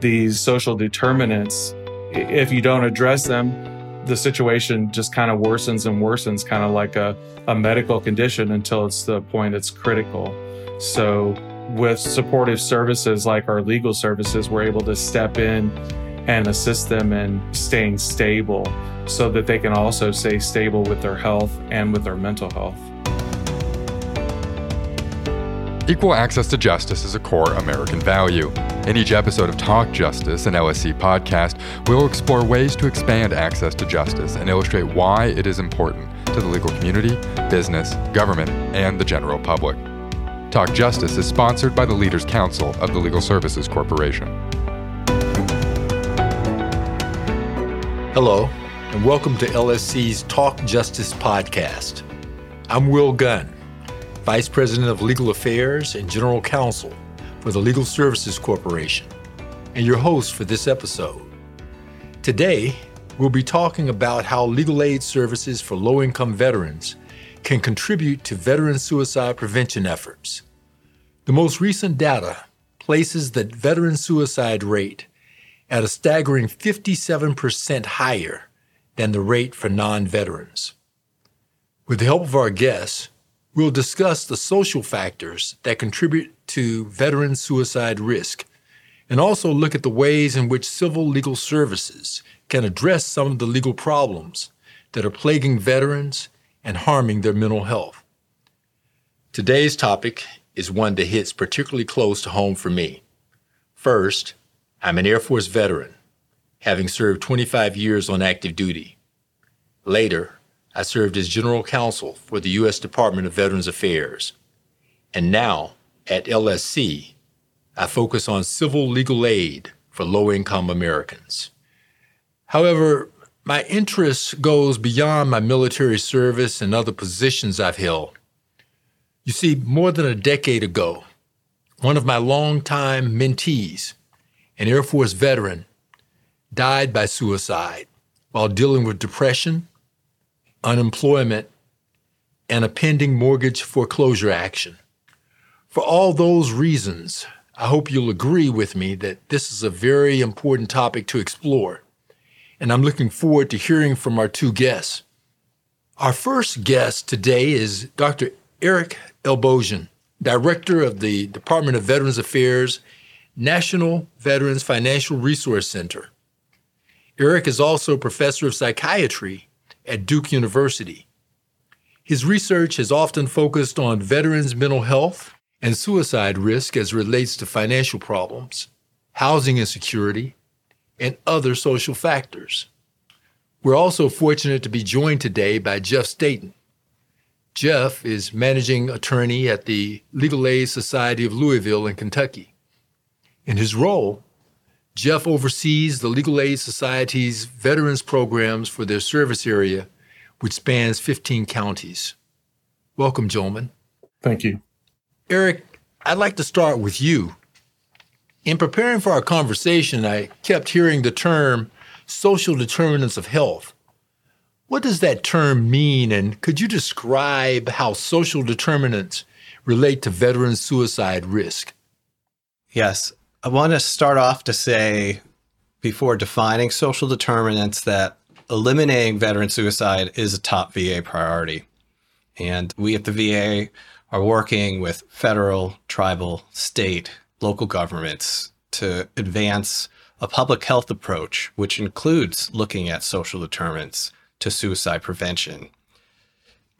these social determinants, if you don't address them, the situation just kind of worsens and worsens, kind of like a, a medical condition until it's the point it's critical. So, with supportive services like our legal services, we're able to step in and assist them in staying stable so that they can also stay stable with their health and with their mental health. Equal access to justice is a core American value. In each episode of Talk Justice, an LSC podcast, we'll explore ways to expand access to justice and illustrate why it is important to the legal community, business, government, and the general public. Talk Justice is sponsored by the Leaders Council of the Legal Services Corporation. Hello, and welcome to LSC's Talk Justice podcast. I'm Will Gunn Vice President of Legal Affairs and General Counsel for the Legal Services Corporation, and your host for this episode. Today, we'll be talking about how legal aid services for low income veterans can contribute to veteran suicide prevention efforts. The most recent data places the veteran suicide rate at a staggering 57% higher than the rate for non veterans. With the help of our guests, We'll discuss the social factors that contribute to veteran suicide risk and also look at the ways in which civil legal services can address some of the legal problems that are plaguing veterans and harming their mental health. Today's topic is one that hits particularly close to home for me. First, I'm an Air Force veteran, having served 25 years on active duty. Later, I served as general counsel for the U.S. Department of Veterans Affairs. And now, at LSC, I focus on civil legal aid for low income Americans. However, my interest goes beyond my military service and other positions I've held. You see, more than a decade ago, one of my longtime mentees, an Air Force veteran, died by suicide while dealing with depression unemployment, and a pending mortgage foreclosure action. For all those reasons, I hope you'll agree with me that this is a very important topic to explore, and I'm looking forward to hearing from our two guests. Our first guest today is Dr. Eric Elbogen, Director of the Department of Veterans Affairs National Veterans Financial Resource Center. Eric is also professor of psychiatry at Duke University. His research has often focused on veterans' mental health and suicide risk as relates to financial problems, housing insecurity, and other social factors. We're also fortunate to be joined today by Jeff Staten. Jeff is managing attorney at the Legal Aid Society of Louisville in Kentucky. In his role, Jeff oversees the Legal Aid Society's veterans programs for their service area, which spans 15 counties. Welcome, gentlemen. Thank you. Eric, I'd like to start with you. In preparing for our conversation, I kept hearing the term social determinants of health. What does that term mean, and could you describe how social determinants relate to veteran suicide risk? Yes. I want to start off to say, before defining social determinants, that eliminating veteran suicide is a top VA priority. And we at the VA are working with federal, tribal, state, local governments to advance a public health approach, which includes looking at social determinants to suicide prevention.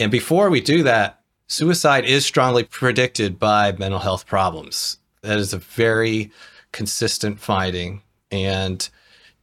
And before we do that, suicide is strongly predicted by mental health problems. That is a very consistent finding. And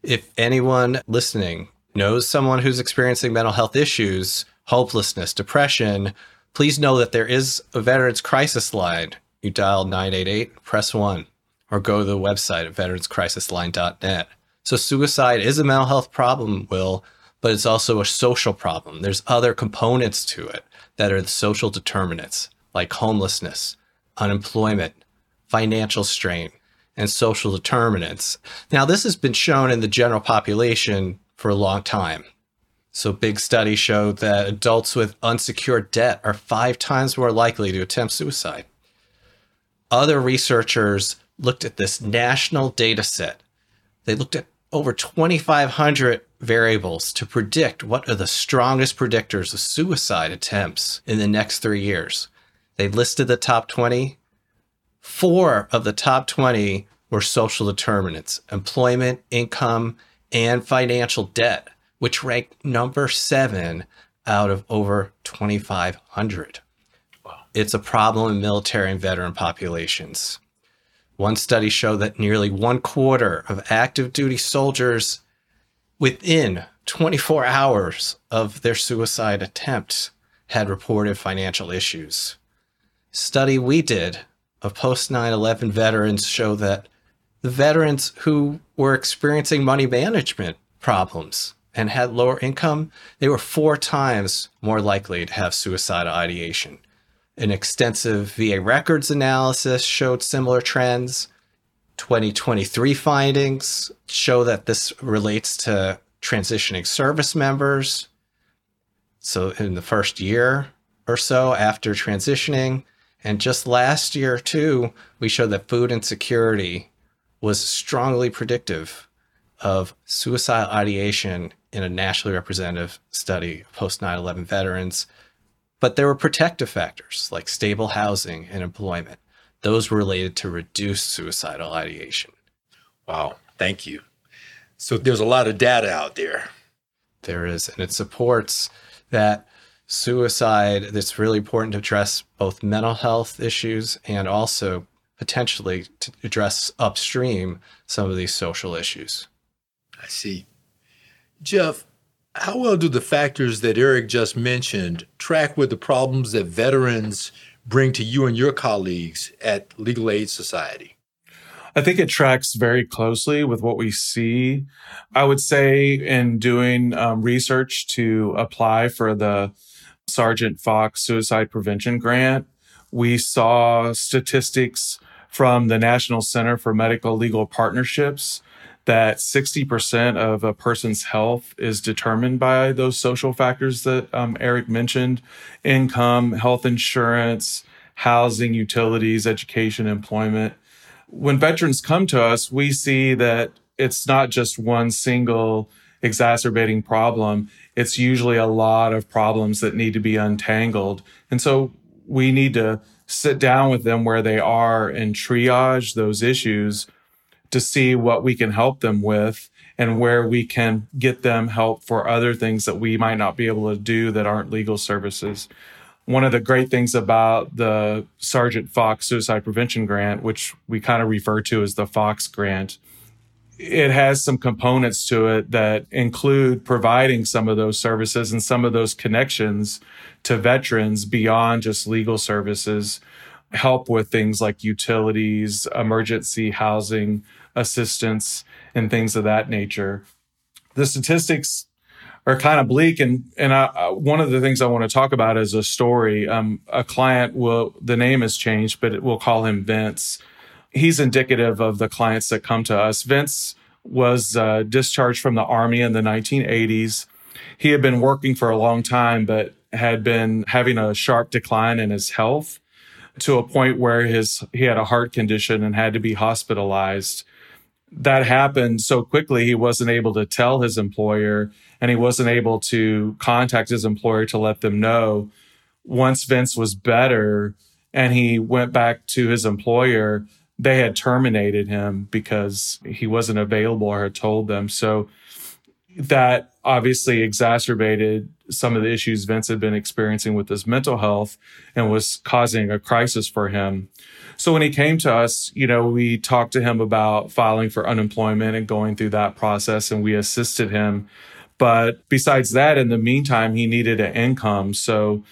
if anyone listening knows someone who's experiencing mental health issues, hopelessness, depression, please know that there is a veterans crisis line. You dial 988, press 1, or go to the website at veteranscrisisline.net. So, suicide is a mental health problem, Will, but it's also a social problem. There's other components to it that are the social determinants, like homelessness, unemployment, financial strain, and social determinants. Now, this has been shown in the general population for a long time. So, big studies show that adults with unsecured debt are five times more likely to attempt suicide. Other researchers looked at this national data set They looked at over 2,500 variables to predict what are the strongest predictors of suicide attempts in the next three years. They listed the top 20. Four of the top 20 were social determinants employment, income, and financial debt, which ranked number seven out of over 2,500. Wow. It's a problem in military and veteran populations. One study showed that nearly one quarter of active duty soldiers within 24 hours of their suicide attempts had reported financial issues. Study we did of post 9/11 veterans show that the veterans who were experiencing money management problems and had lower income, they were four times more likely to have suicidal ideation. An extensive VA records analysis showed similar trends. 2023 findings show that this relates to transitioning service members. So, in the first year or so after transitioning, and just last year, too, we showed that food insecurity was strongly predictive of suicidal ideation in a nationally representative study of post 9 11 veterans. But there were protective factors like stable housing and employment. Those were related to reduced suicidal ideation. Wow, thank you. So there's a lot of data out there. There is, and it supports that suicide that's really important to address both mental health issues and also potentially to address upstream some of these social issues. I see. Jeff, how well do the factors that Eric just mentioned track with the problems that veterans bring to you and your colleagues at Legal Aid Society? I think it tracks very closely with what we see. I would say in doing um, research to apply for the Sergeant Fox Suicide Prevention Grant, we saw statistics from the National Center for Medical Legal Partnerships that 60% of a person's health is determined by those social factors that um, Eric mentioned income, health insurance, housing, utilities, education, employment. When veterans come to us, we see that it's not just one single exacerbating problem. It's usually a lot of problems that need to be untangled. And so we need to sit down with them where they are and triage those issues to see what we can help them with and where we can get them help for other things that we might not be able to do that aren't legal services. One of the great things about the Sergeant Fox Suicide Prevention Grant, which we kind of refer to as the Fox Grant, it has some components to it that include providing some of those services and some of those connections to veterans beyond just legal services, help with things like utilities, emergency housing assistance, and things of that nature. The statistics are kind of bleak, and and I, one of the things I want to talk about is a story. Um, a client will the name has changed, but we'll call him Vince he's indicative of the clients that come to us. Vince was uh, discharged from the Army in the 1980s. He had been working for a long time, but had been having a sharp decline in his health to a point where his he had a heart condition and had to be hospitalized. That happened so quickly he wasn't able to tell his employer and he wasn't able to contact his employer to let them know. Once Vince was better and he went back to his employer, they had terminated him because he wasn't available or had told them. So that obviously exacerbated some of the issues Vince had been experiencing with his mental health and was causing a crisis for him. So when he came to us, you know, we talked to him about filing for unemployment and going through that process and we assisted him. But besides that, in the meantime, he needed an income. So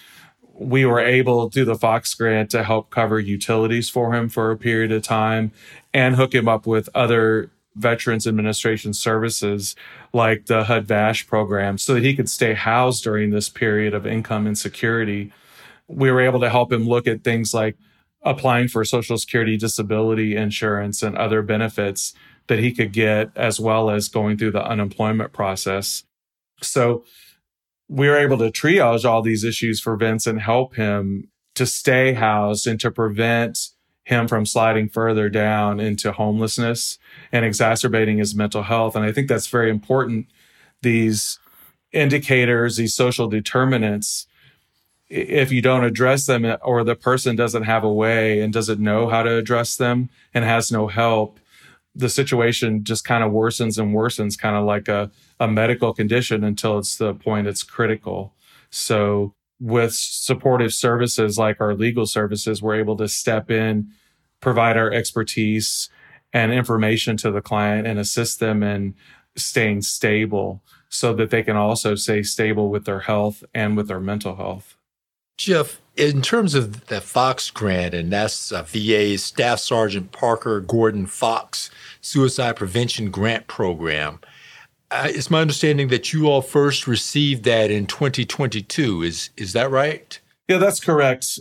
we were able through the Fox grant to help cover utilities for him for a period of time and hook him up with other Veterans Administration services like the HUD VASH program so that he could stay housed during this period of income insecurity. We were able to help him look at things like applying for Social Security disability insurance and other benefits that he could get, as well as going through the unemployment process. So we were able to triage all these issues for Vince and help him to stay housed and to prevent him from sliding further down into homelessness and exacerbating his mental health. And I think that's very important. These indicators, these social determinants, if you don't address them eh, or the person doesn't have a way and doesn't know how to address them and has no help, the situation just kind of worsens and worsens, kind of like a, a medical condition until it's the point it's critical. So with supportive services like our legal services, we're able to step in, provide our expertise and information to the client and assist them in staying stable so that they can also stay stable with their health and with their mental health. Jeff, in terms of the Fox grant, and that's uh, VA's Staff Sergeant Parker Gordon Fox Suicide Prevention Grant Program, uh, it's my understanding that you all first received that in 2022. Is is that right? Yeah, that's correct.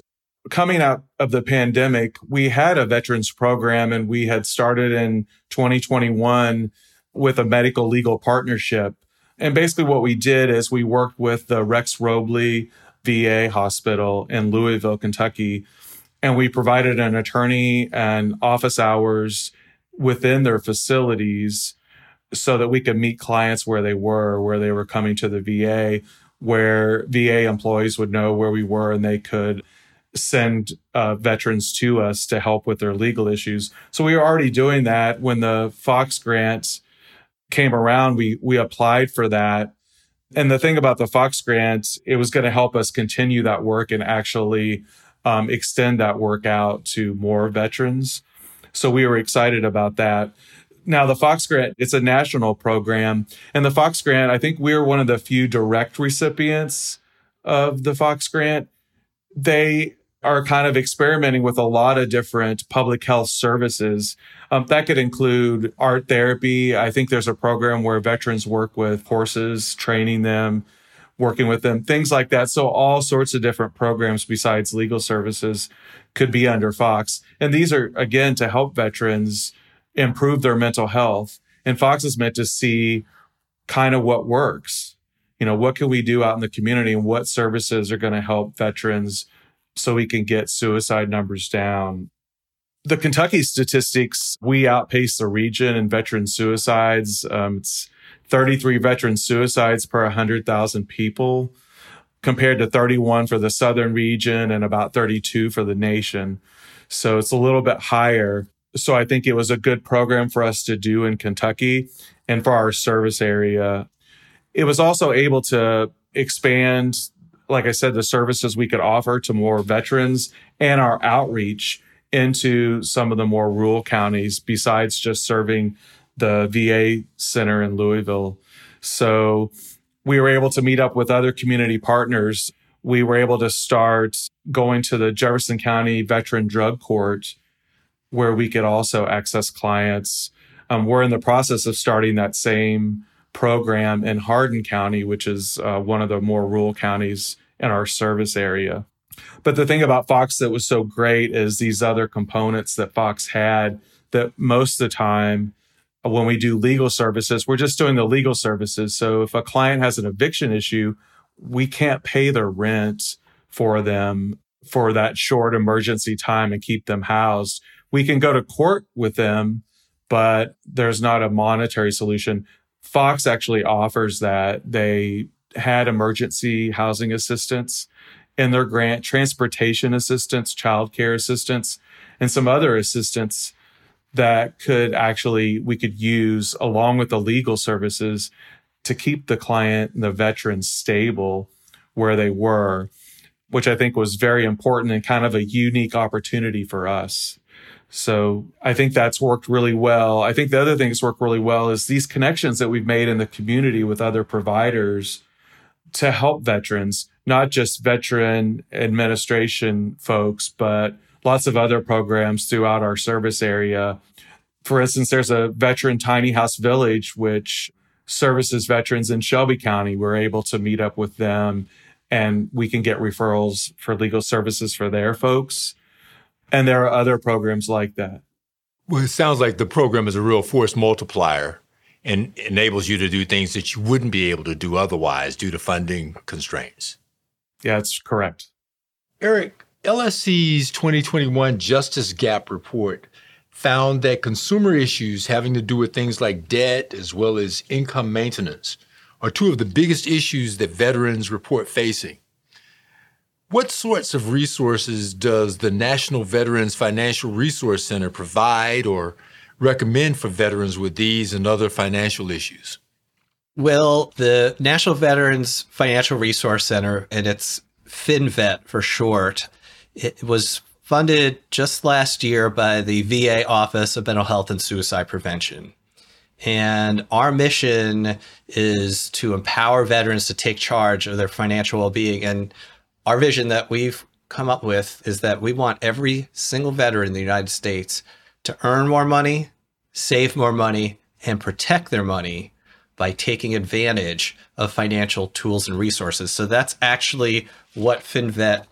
Coming out of the pandemic, we had a veterans program and we had started in 2021 with a medical legal partnership. And basically what we did is we worked with the Rex Robley VA hospital in Louisville, Kentucky, and we provided an attorney and office hours within their facilities so that we could meet clients where they were, where they were coming to the VA, where VA employees would know where we were and they could send uh, veterans to us to help with their legal issues. So we were already doing that when the Fox grant came around. We we applied for that, and the thing about the Fox grant, it was going to help us continue that work and actually um, extend that work out to more veterans. So we were excited about that. Now, the Fox Grant, it's a national program. And the Fox Grant, I think we're one of the few direct recipients of the Fox Grant. They are kind of experimenting with a lot of different public health services. Um, that could include art therapy. I think there's a program where veterans work with horses, training them, working with them, things like that. So all sorts of different programs besides legal services could be under Fox. And these are, again, to help veterans improve their mental health. And Fox is meant to see kind of what works. You know, what can we do out in the community and what services are going to help veterans so we can get suicide numbers down. The Kentucky statistics, we outpace the region in veteran suicides. Um, it's 33 veteran suicides per 100,000 people compared to 31 for the southern region and about 32 for the nation. So it's a little bit higher. So I think it was a good program for us to do in Kentucky and for our service area. It was also able to expand, like I said, the services we could offer to more veterans and our outreach into some of the more rural counties besides just serving the VA center in Louisville. So we were able to meet up with other community partners. We were able to start going to the Jefferson County Veteran Drug Court where we could also access clients. Um, we're in the process of starting that same program in Hardin County, which is uh, one of the more rural counties in our service area. But the thing about Fox that was so great is these other components that Fox had that most of the time when we do legal services, we're just doing the legal services. So if a client has an eviction issue, we can't pay their rent for them for that short emergency time and keep them housed we can go to court with them, but there's not a monetary solution. Fox actually offers that. They had emergency housing assistance in their grant, transportation assistance, childcare assistance, and some other assistance that could actually we could use along with the legal services to keep the client and the veteran stable where they were, which I think was very important and kind of a unique opportunity for us. So I think that's worked really well. I think the other thing that's worked really well is these connections that we've made in the community with other providers to help veterans, not just veteran administration folks, but lots of other programs throughout our service area. For instance, there's a veteran tiny house village, which services veterans in Shelby County. We're able to meet up with them and we can get referrals for legal services for their folks. And there are other programs like that. Well, it sounds like the program is a real force multiplier and enables you to do things that you wouldn't be able to do otherwise due to funding constraints. Yeah, that's correct. Eric, LSC's 2021 Justice Gap report found that consumer issues having to do with things like debt as well as income maintenance are two of the biggest issues that veterans report facing. What sorts of resources does the National Veterans Financial Resource Center provide or recommend for veterans with these and other financial issues? Well, the National Veterans Financial Resource Center, and it's FinVet for short, it was funded just last year by the VA Office of Mental Health and Suicide Prevention. And our mission is to empower veterans to take charge of their financial well being. And our vision that we've come up with is that we want every single veteran in the United States to earn more money, save more money, and protect their money by taking advantage of financial tools and resources. So that's actually what FinVet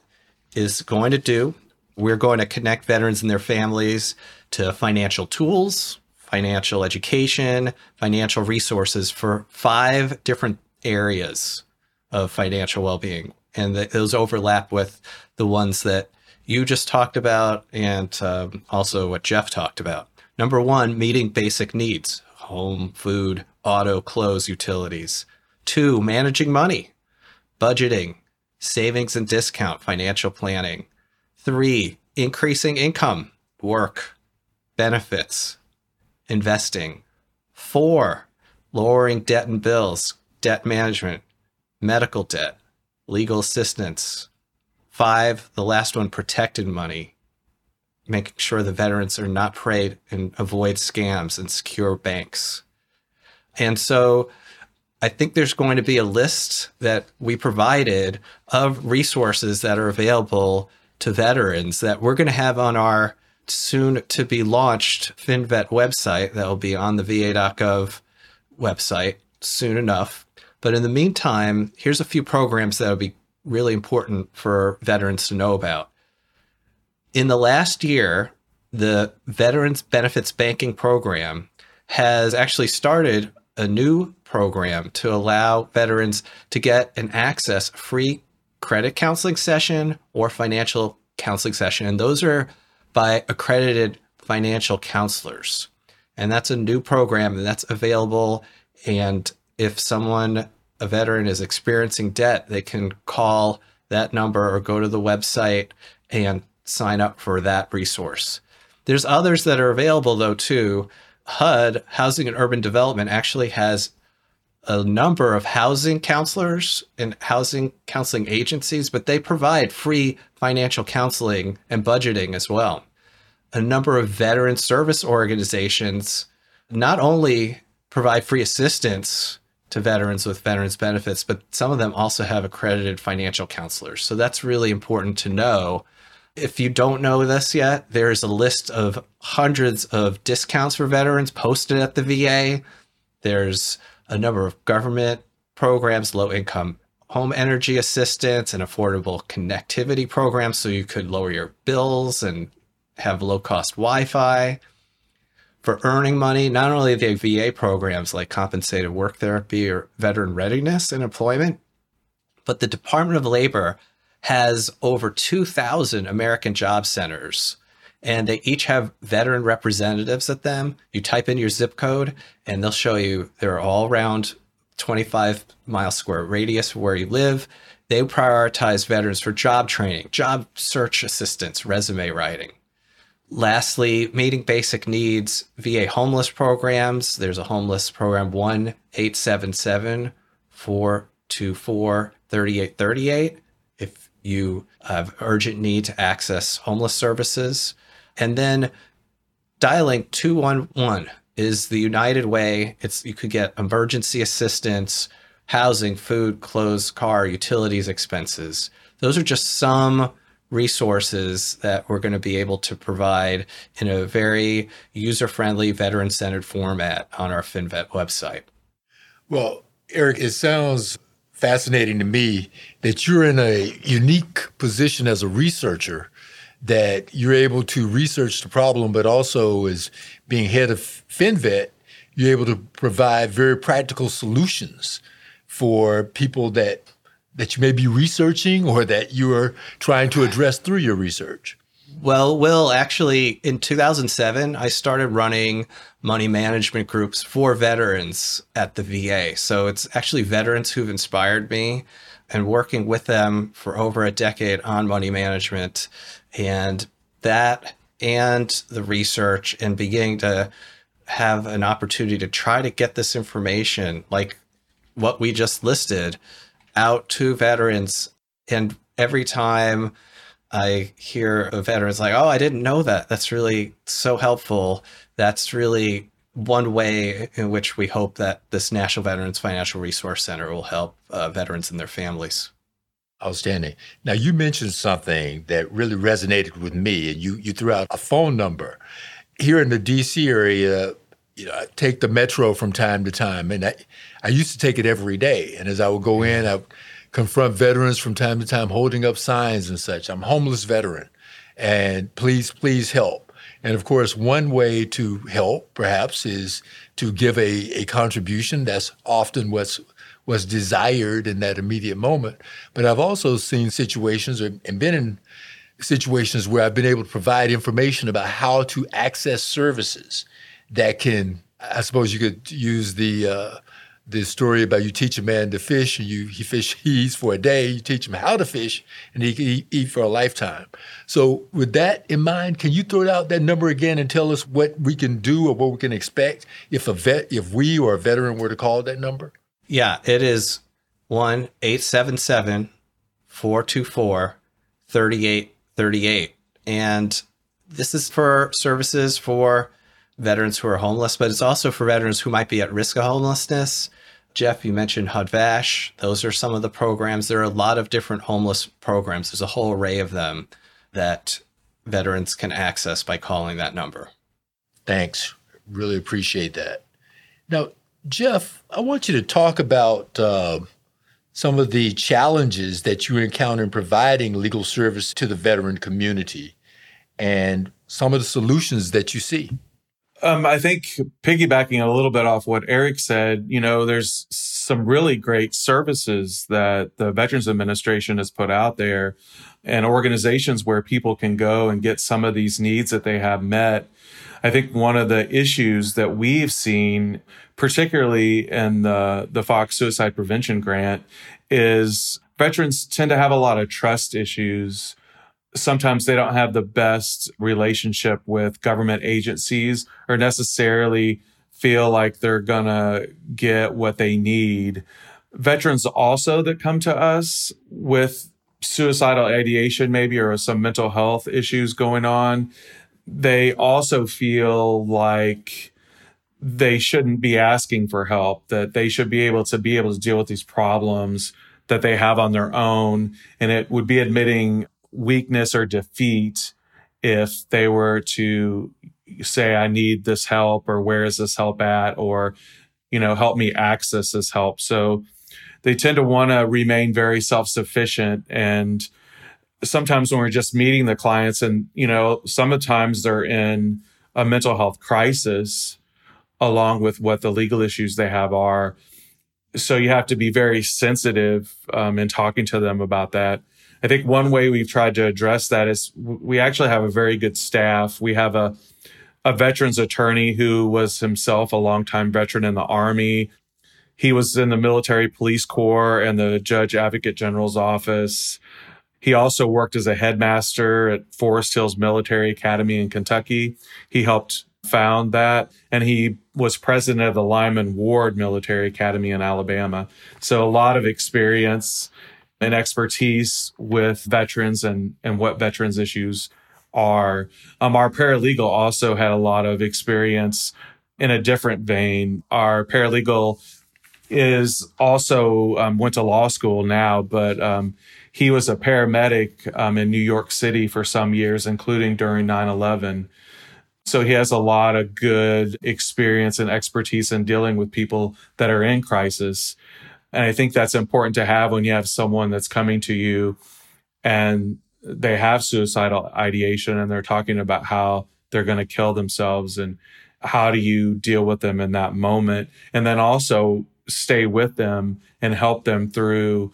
is going to do. We're going to connect veterans and their families to financial tools, financial education, financial resources for five different areas of financial well being. And those overlap with the ones that you just talked about and um, also what Jeff talked about. Number one, meeting basic needs home, food, auto, clothes, utilities. Two, managing money, budgeting, savings and discount, financial planning. Three, increasing income, work, benefits, investing. Four, lowering debt and bills, debt management, medical debt, legal assistance. Five, the last one, protected money, making sure the veterans are not preyed and avoid scams and secure banks. And so I think there's going to be a list that we provided of resources that are available to veterans that we're going to have on our soon to be launched FinVet website that will be on the va.gov website soon enough. But in the meantime, here's a few programs that will be really important for veterans to know about. In the last year, the Veterans Benefits Banking Program has actually started a new program to allow veterans to get an access free credit counseling session or financial counseling session. And those are by accredited financial counselors. And that's a new program and that's available. And if someone, a veteran, is experiencing debt, they can call that number or go to the website and sign up for that resource. There's others that are available though too. HUD, Housing and Urban Development, actually has a number of housing counselors and housing counseling agencies, but they provide free financial counseling and budgeting as well. A number of veteran service organizations not only provide free assistance to veterans with veterans benefits, but some of them also have accredited financial counselors. So that's really important to know if you don't know this yet, there's a list of hundreds of discounts for veterans posted at the VA. There's a number of government programs, low income home energy assistance and affordable connectivity programs so you could lower your bills and have low cost Wi Fi. For earning money, not only the VA programs like compensated work therapy or veteran readiness and employment, but the Department of Labor has over 2,000 American job centers and they each have veteran representatives at them. You type in your zip code and they'll show you they're all around 25 mile square radius where you live. They prioritize veterans for job training, job search assistance, resume writing. Lastly, meeting basic needs, VA homeless programs. There's a homeless program 1 877 424 3838 if you have urgent need to access homeless services. And then dialing 211 is the United way. It's you could get emergency assistance, housing, food, clothes, car, utilities expenses. Those are just some resources that we're going to be able to provide in a very user-friendly, veteran-centered format on our FinVet website. Well, Eric, it sounds fascinating to me that you're in a unique position as a researcher that you're able to research the problem, but also as being head of FinVet, you're able to provide very practical solutions for people that that you may be researching or that you are trying to address through your research? Well, Will, actually, in 2007, I started running money management groups for veterans at the VA. So it's actually veterans who've inspired me and working with them for over a decade on money management. And that and the research and beginning to have an opportunity to try to get this information, like what we just listed, out to veterans. And every time I hear a veteran's like, oh, I didn't know that. That's really so helpful. That's really one way in which we hope that this National Veterans Financial Resource Center will help uh, veterans and their families. Outstanding. Now you mentioned something that really resonated with me, and you you threw out a phone number. Here in the D.C. area, you know, I take the metro from time to time, and I I used to take it every day. And as I would go in, I would confront veterans from time to time, holding up signs and such. I'm a homeless veteran, and please please help. And of course, one way to help perhaps is to give a, a contribution. That's often what's was desired in that immediate moment. But I've also seen situations and been in situations where I've been able to provide information about how to access services that can, I suppose you could use the uh, the story about you teach a man to fish and you he fish he eats for a day you teach him how to fish and he can eat, for a lifetime. So with that in mind can you throw out that number again and tell us what we can do or what we can expect if a vet if we or a veteran were to call that number? Yeah it is 1 877 424 3838 and this is for services for veterans who are homeless, but it's also for veterans who might be at risk of homelessness. Jeff, you mentioned HUD-VASH. Those are some of the programs. There are a lot of different homeless programs. There's a whole array of them that veterans can access by calling that number. Thanks. Really appreciate that. Now, Jeff, I want you to talk about uh, some of the challenges that you encounter in providing legal service to the veteran community and some of the solutions that you see. Um, I think piggybacking a little bit off what Eric said, you know, there's some really great services that the Veterans Administration has put out there and organizations where people can go and get some of these needs that they have met. I think one of the issues that we've seen, particularly in the, the Fox Suicide Prevention Grant, is veterans tend to have a lot of trust issues sometimes they don't have the best relationship with government agencies or necessarily feel like they're going to get what they need. Veterans also that come to us with suicidal ideation, maybe, or some mental health issues going on, they also feel like they shouldn't be asking for help, that they should be able to be able to deal with these problems that they have on their own. And it would be admitting weakness or defeat if they were to say, I need this help or where is this help at or, you know, help me access this help. So they tend to want to remain very self sufficient. And sometimes when we're just meeting the clients and, you know, sometimes they're in a mental health crisis along with what the legal issues they have are. So you have to be very sensitive um, in talking to them about that. I think one way we've tried to address that is we actually have a very good staff. We have a a veterans attorney who was himself a longtime veteran in the army. He was in the military police corps and the judge advocate general's office. He also worked as a headmaster at Forest Hills Military Academy in Kentucky. He helped found that and he was president of the Lyman Ward Military Academy in Alabama. So a lot of experience and expertise with veterans and, and what veterans issues are. Um, our paralegal also had a lot of experience in a different vein. Our paralegal is also um, went to law school now, but um, he was a paramedic um, in New York City for some years, including during 9 11. So he has a lot of good experience and expertise in dealing with people that are in crisis. And I think that's important to have when you have someone that's coming to you and they have suicidal ideation and they're talking about how they're going to kill themselves and how do you deal with them in that moment and then also stay with them and help them through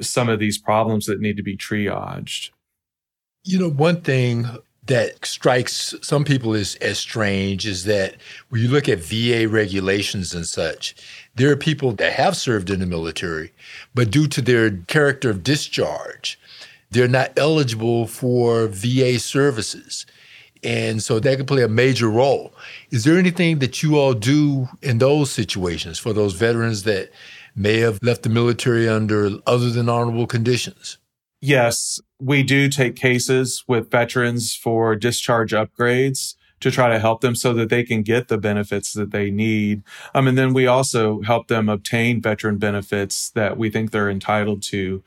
some of these problems that need to be triaged. You know, one thing that strikes some people as, as strange is that when you look at VA regulations and such, there are people that have served in the military, but due to their character of discharge, they're not eligible for VA services. And so that can play a major role. Is there anything that you all do in those situations for those veterans that may have left the military under other than honorable conditions? Yes, we do take cases with veterans for discharge upgrades to try to help them so that they can get the benefits that they need. Um, and then we also help them obtain veteran benefits that we think they're entitled to.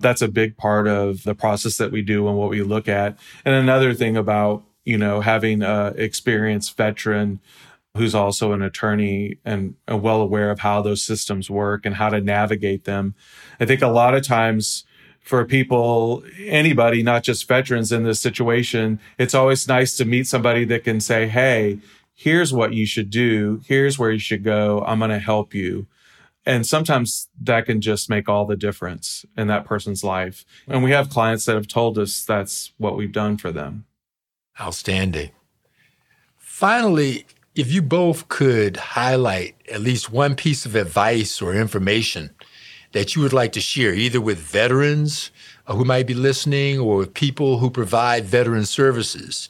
That's a big part of the process that we do and what we look at. And another thing about, you know, having a experienced veteran who's also an attorney and, and well aware of how those systems work and how to navigate them. I think a lot of times for people, anybody, not just veterans in this situation, it's always nice to meet somebody that can say, Hey, here's what you should do. Here's where you should go. I'm going to help you. And sometimes that can just make all the difference in that person's life. And we have clients that have told us that's what we've done for them. Outstanding. Finally, if you both could highlight at least one piece of advice or information that you would like to share, either with veterans uh, who might be listening or with people who provide veteran services.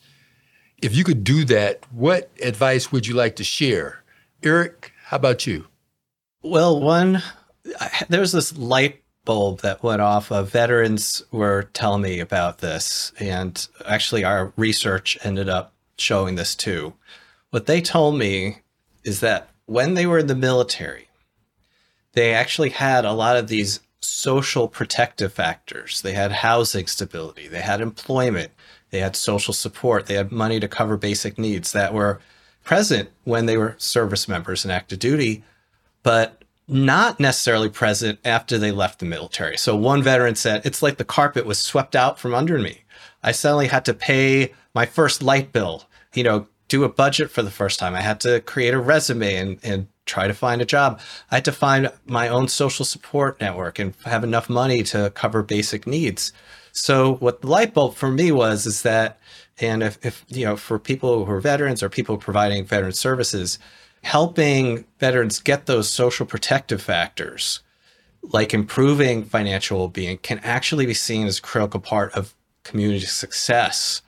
If you could do that, what advice would you like to share? Eric, how about you? Well, one, there was this light bulb that went off. Of veterans were telling me about this, and actually, our research ended up showing this too. What they told me is that when they were in the military, they actually had a lot of these social protective factors. They had housing stability, they had employment, they had social support, they had money to cover basic needs that were present when they were service members in active duty, but not necessarily present after they left the military. So one veteran said, It's like the carpet was swept out from under me. I suddenly had to pay my first light bill, you know, do a budget for the first time. I had to create a resume and, and try to find a job. I had to find my own social support network and have enough money to cover basic needs. So what the light bulb for me was is that, and if, if you know, for people who are veterans or people providing veteran services, helping veterans get those social protective factors, like improving financial well-being, can actually be seen as a critical part of community success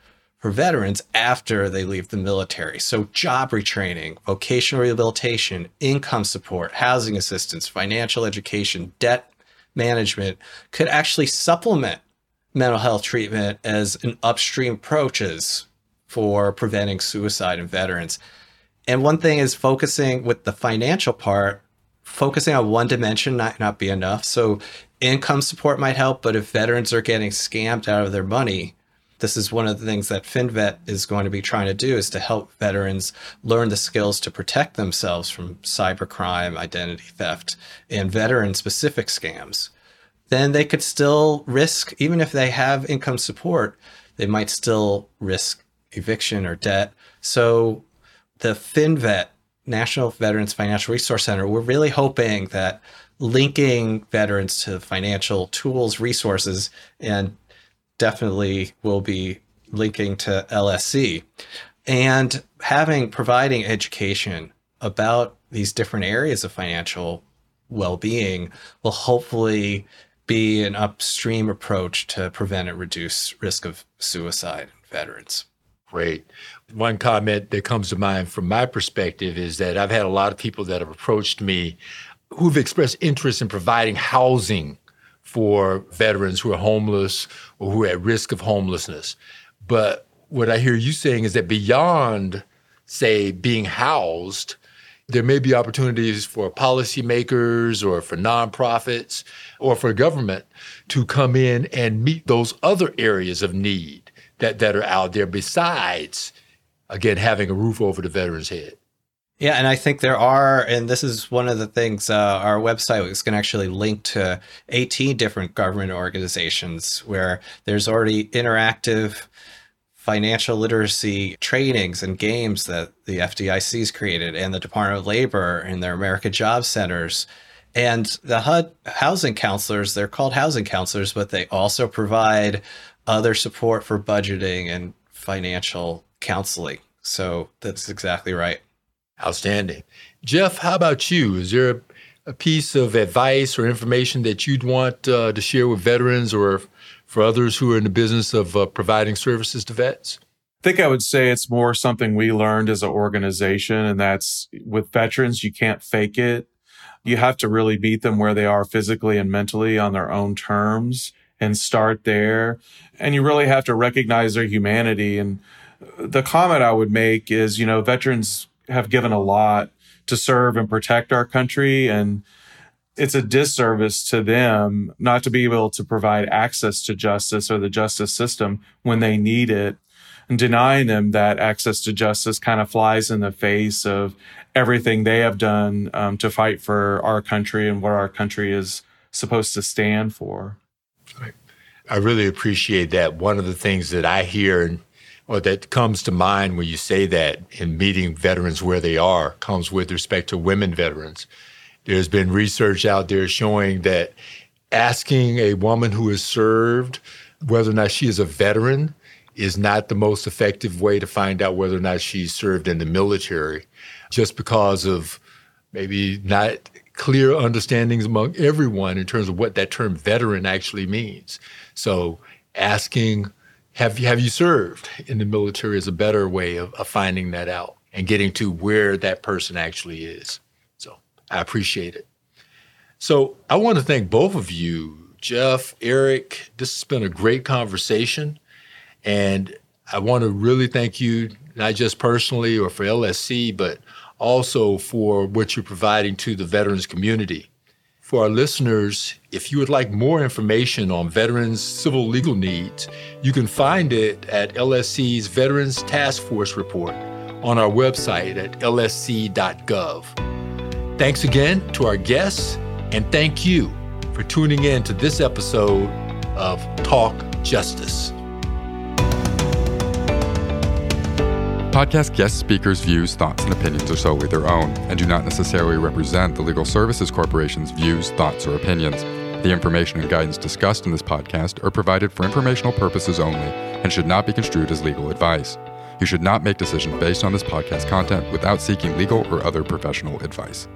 for veterans after they leave the military. So, job retraining, vocational rehabilitation, income support, housing assistance, financial education, debt management could actually supplement mental health treatment as an upstream approaches for preventing suicide in veterans. And one thing is focusing with the financial part, focusing on one dimension might not be enough. So income support might help, but if veterans are getting scammed out of their money, this is one of the things that FinVet is going to be trying to do is to help veterans learn the skills to protect themselves from cybercrime, identity theft, and veteran specific scams. Then they could still risk, even if they have income support, they might still risk eviction or debt. So the FinVet, National Veterans Financial Resource Center, we're really hoping that linking veterans to financial tools, resources, and definitely will be linking to LSC and having providing education about these different areas of financial well-being will hopefully be an upstream approach to prevent and reduce risk of suicide in veterans. Great. One comment that comes to mind from my perspective is that I've had a lot of people that have approached me who've expressed interest in providing housing for veterans who are homeless who are at risk of homelessness. But what I hear you saying is that beyond, say, being housed, there may be opportunities for policymakers or for nonprofits or for government to come in and meet those other areas of need that, that are out there besides, again, having a roof over the veteran's head. Yeah, and I think there are, and this is one of the things. Uh, our website is going to actually link to 18 different government organizations where there's already interactive financial literacy trainings and games that the FDIC's created, and the Department of Labor and their America Job Centers, And the HUD housing counselors, they're called housing counselors, but they also provide other support for budgeting and financial counseling. So that's exactly right. Outstanding. Jeff, how about you? Is there a, a piece of advice or information that you'd want uh, to share with veterans or for others who are in the business of uh, providing services to vets? I think I would say it's more something we learned as an organization, and that's with veterans, you can't fake it. You have to really meet them where they are physically and mentally on their own terms and start there. And you really have to recognize their humanity. And the comment I would make is, you know, veterans have given a lot to serve and protect our country. And it's a disservice to them not to be able to provide access to justice or the justice system when they need it. And denying them that access to justice kind of flies in the face of everything they have done um, to fight for our country and what our country is supposed to stand for. I really appreciate that. One of the things that I hear and or that comes to mind when you say that in meeting veterans where they are comes with respect to women veterans. There's been research out there showing that asking a woman who has served whether or not she is a veteran is not the most effective way to find out whether or not she served in the military, just because of maybe not clear understandings among everyone in terms of what that term veteran actually means. So asking, have you, have you served in the military is a better way of, of finding that out and getting to where that person actually is. So I appreciate it. So I want to thank both of you, Jeff, Eric. This has been a great conversation. And I want to really thank you, not just personally or for LSC, but also for what you're providing to the veterans community. For our listeners, if you would like more information on veterans' civil legal needs, you can find it at LSC's Veterans Task Force report on our website at lsc.gov. Thanks again to our guests, and thank you for tuning in to this episode of Talk Justice. Podcast guest speakers' views, thoughts, and opinions are solely their own and do not necessarily represent the Legal Services Corporation's views, thoughts, or opinions. The information and guidance discussed in this podcast are provided for informational purposes only and should not be construed as legal advice. You should not make decisions based on this podcast content without seeking legal or other professional advice.